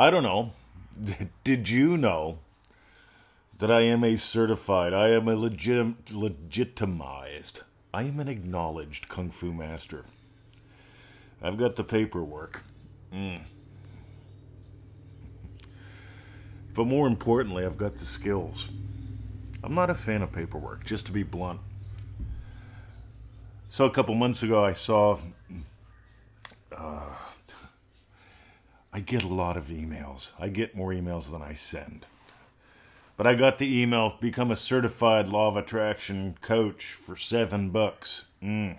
I don't know. Did you know that I am a certified, I am a legit, legitimized, I am an acknowledged Kung Fu master? I've got the paperwork. Mm. But more importantly, I've got the skills. I'm not a fan of paperwork, just to be blunt. So a couple months ago, I saw. Uh, I get a lot of emails. I get more emails than I send. But I got the email become a certified law of attraction coach for seven bucks. Mm.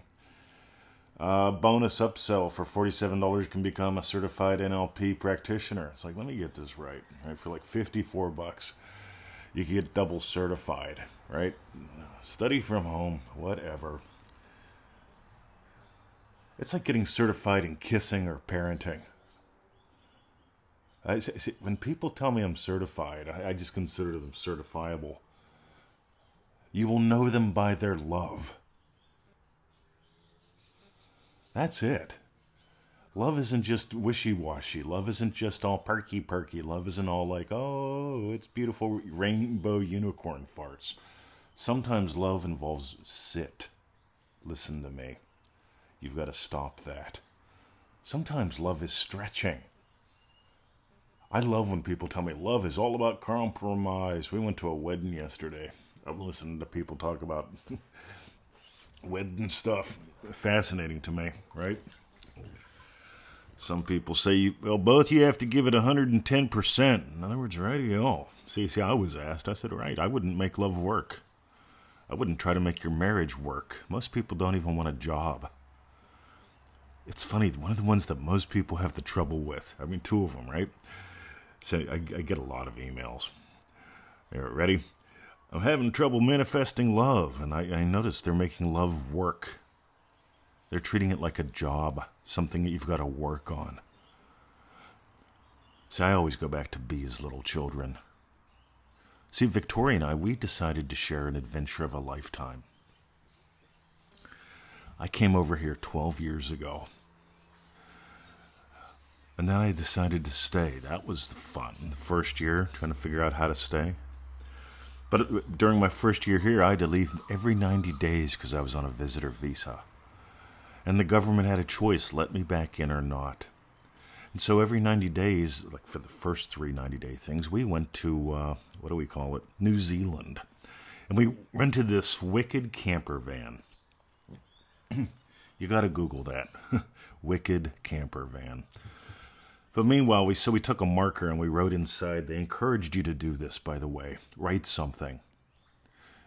Uh, bonus upsell for $47 can become a certified NLP practitioner. It's like, let me get this right. Right, for like 54 bucks, you can get double certified, right? Study from home, whatever. It's like getting certified in kissing or parenting. I, see, when people tell me I'm certified, I, I just consider them certifiable. You will know them by their love. That's it. Love isn't just wishy washy. Love isn't just all perky perky. Love isn't all like, oh, it's beautiful rainbow unicorn farts. Sometimes love involves sit. Listen to me. You've got to stop that. Sometimes love is stretching. I love when people tell me love is all about compromise. We went to a wedding yesterday. I'm listening to people talk about wedding stuff. Fascinating to me, right? Some people say, you, well, both you have to give it 110%. In other words, know, see, see, I was asked. I said, right, I wouldn't make love work. I wouldn't try to make your marriage work. Most people don't even want a job. It's funny, one of the ones that most people have the trouble with. I mean, two of them, right? So I, I get a lot of emails. Are ready? I'm having trouble manifesting love, and I, I notice they're making love work. They're treating it like a job, something that you've got to work on. See, I always go back to be as little children. See, Victoria and I, we decided to share an adventure of a lifetime. I came over here 12 years ago. And then I decided to stay. That was the fun. The first year, trying to figure out how to stay. But during my first year here, I had to leave every 90 days because I was on a visitor visa. And the government had a choice let me back in or not. And so every 90 days, like for the first three 90 day things, we went to, uh, what do we call it? New Zealand. And we rented this wicked camper van. you got to Google that. wicked camper van. But meanwhile, we so we took a marker and we wrote inside. They encouraged you to do this, by the way. Write something.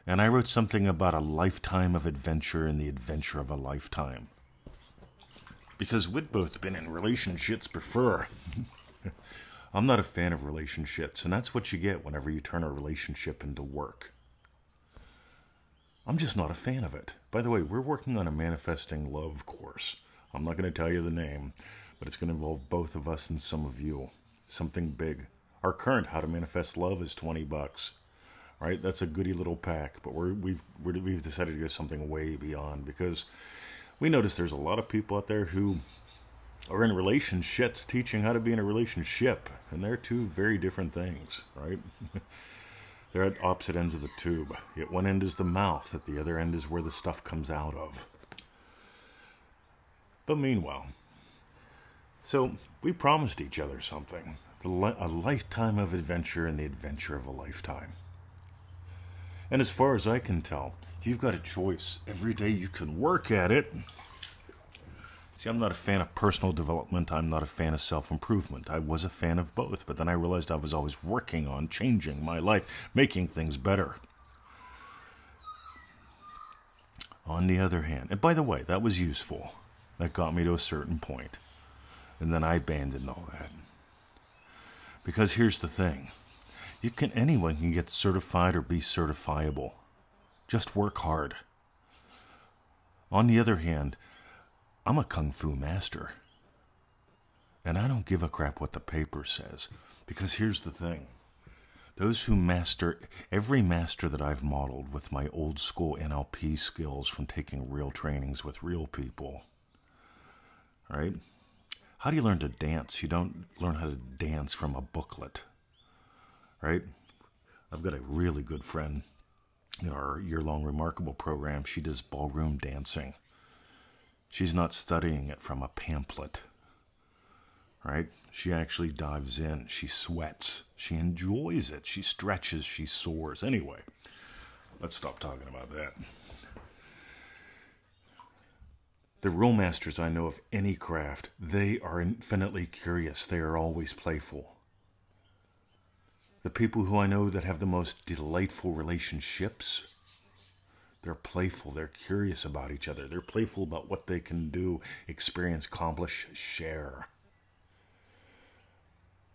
And I wrote something about a lifetime of adventure and the adventure of a lifetime. Because we'd both been in relationships before. I'm not a fan of relationships, and that's what you get whenever you turn a relationship into work. I'm just not a fan of it. By the way, we're working on a manifesting love course. I'm not going to tell you the name, but it's going to involve both of us and some of you. Something big. Our current How to Manifest Love is 20 bucks. Right? That's a goody little pack, but we're, we've we have decided to go something way beyond because we notice there's a lot of people out there who are in relationships teaching how to be in a relationship, and they're two very different things, right? they're at opposite ends of the tube. At one end is the mouth, at the other end is where the stuff comes out of. But meanwhile, so we promised each other something a lifetime of adventure and the adventure of a lifetime. And as far as I can tell, you've got a choice. Every day you can work at it. See, I'm not a fan of personal development. I'm not a fan of self improvement. I was a fan of both, but then I realized I was always working on changing my life, making things better. On the other hand, and by the way, that was useful. That got me to a certain point. And then I abandoned all that. Because here's the thing. You can anyone can get certified or be certifiable. Just work hard. On the other hand, I'm a kung fu master. And I don't give a crap what the paper says. Because here's the thing. Those who master, every master that I've modeled with my old school NLP skills from taking real trainings with real people, right? How do you learn to dance? You don't learn how to dance from a booklet, right? I've got a really good friend in our year long remarkable program. She does ballroom dancing. She's not studying it from a pamphlet, right? She actually dives in. She sweats. She enjoys it. She stretches. She soars. Anyway, let's stop talking about that. The real masters I know of any craft, they are infinitely curious. They are always playful. The people who I know that have the most delightful relationships, they're playful. They're curious about each other. They're playful about what they can do, experience, accomplish, share.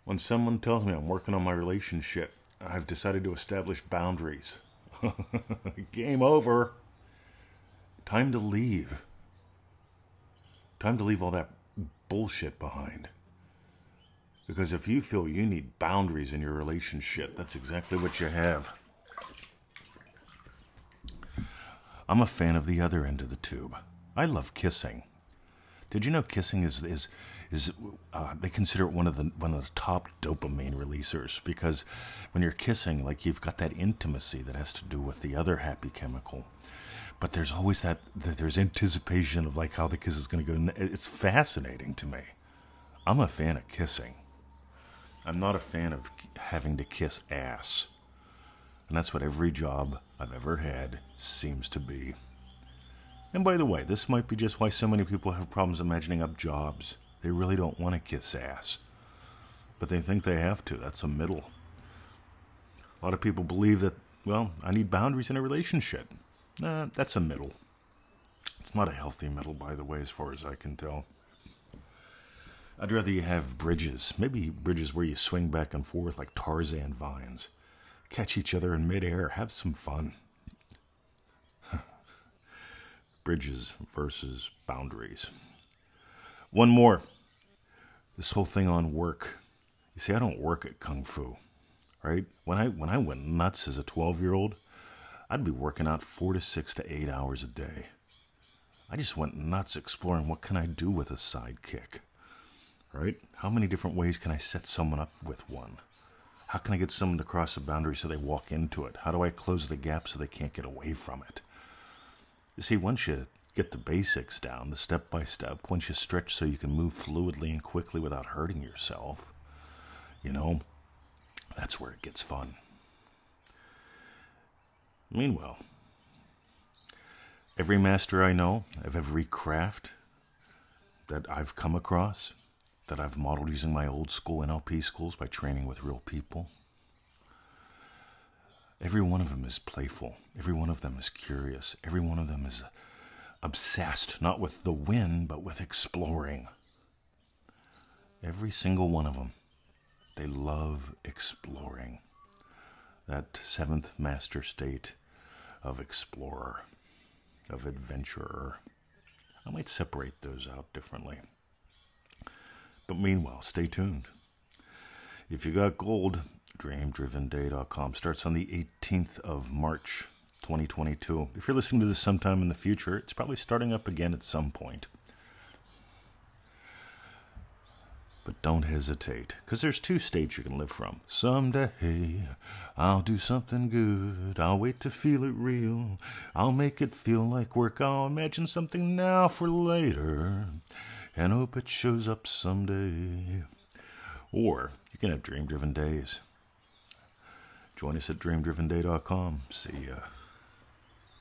When someone tells me I'm working on my relationship, I've decided to establish boundaries. Game over. Time to leave. Time to leave all that bullshit behind. Because if you feel you need boundaries in your relationship, that's exactly what you have. I'm a fan of the other end of the tube. I love kissing. Did you know kissing is is is uh, they consider it one of the one of the top dopamine releasers because when you're kissing, like you've got that intimacy that has to do with the other happy chemical but there's always that, that there's anticipation of like how the kiss is going to go. It's fascinating to me. I'm a fan of kissing. I'm not a fan of having to kiss ass. And that's what every job I've ever had seems to be. And by the way, this might be just why so many people have problems imagining up jobs. They really don't want to kiss ass. But they think they have to. That's a middle. A lot of people believe that, well, I need boundaries in a relationship. Uh, that's a middle. It's not a healthy middle, by the way, as far as I can tell. I'd rather you have bridges, maybe bridges where you swing back and forth like Tarzan vines, catch each other in midair, have some fun. bridges versus boundaries. One more. This whole thing on work. You see, I don't work at Kung Fu, right? When I when I went nuts as a 12 year old, I'd be working out four to six to eight hours a day. I just went nuts exploring what can I do with a sidekick. Right? How many different ways can I set someone up with one? How can I get someone to cross a boundary so they walk into it? How do I close the gap so they can't get away from it? You see, once you get the basics down, the step by step, once you stretch so you can move fluidly and quickly without hurting yourself, you know, that's where it gets fun. Meanwhile, every master I know of every craft that I've come across, that I've modeled using my old school NLP schools by training with real people, every one of them is playful. Every one of them is curious. Every one of them is obsessed, not with the win, but with exploring. Every single one of them, they love exploring that seventh master state of explorer, of adventurer. I might separate those out differently. But meanwhile, stay tuned. If you got gold, dreamdrivenday.com starts on the 18th of March 2022. If you're listening to this sometime in the future, it's probably starting up again at some point. But don't hesitate, because there's two states you can live from. Someday I'll do something good. I'll wait to feel it real. I'll make it feel like work. I'll imagine something now for later and hope it shows up someday. Or you can have dream driven days. Join us at dreamdrivenday.com. See ya.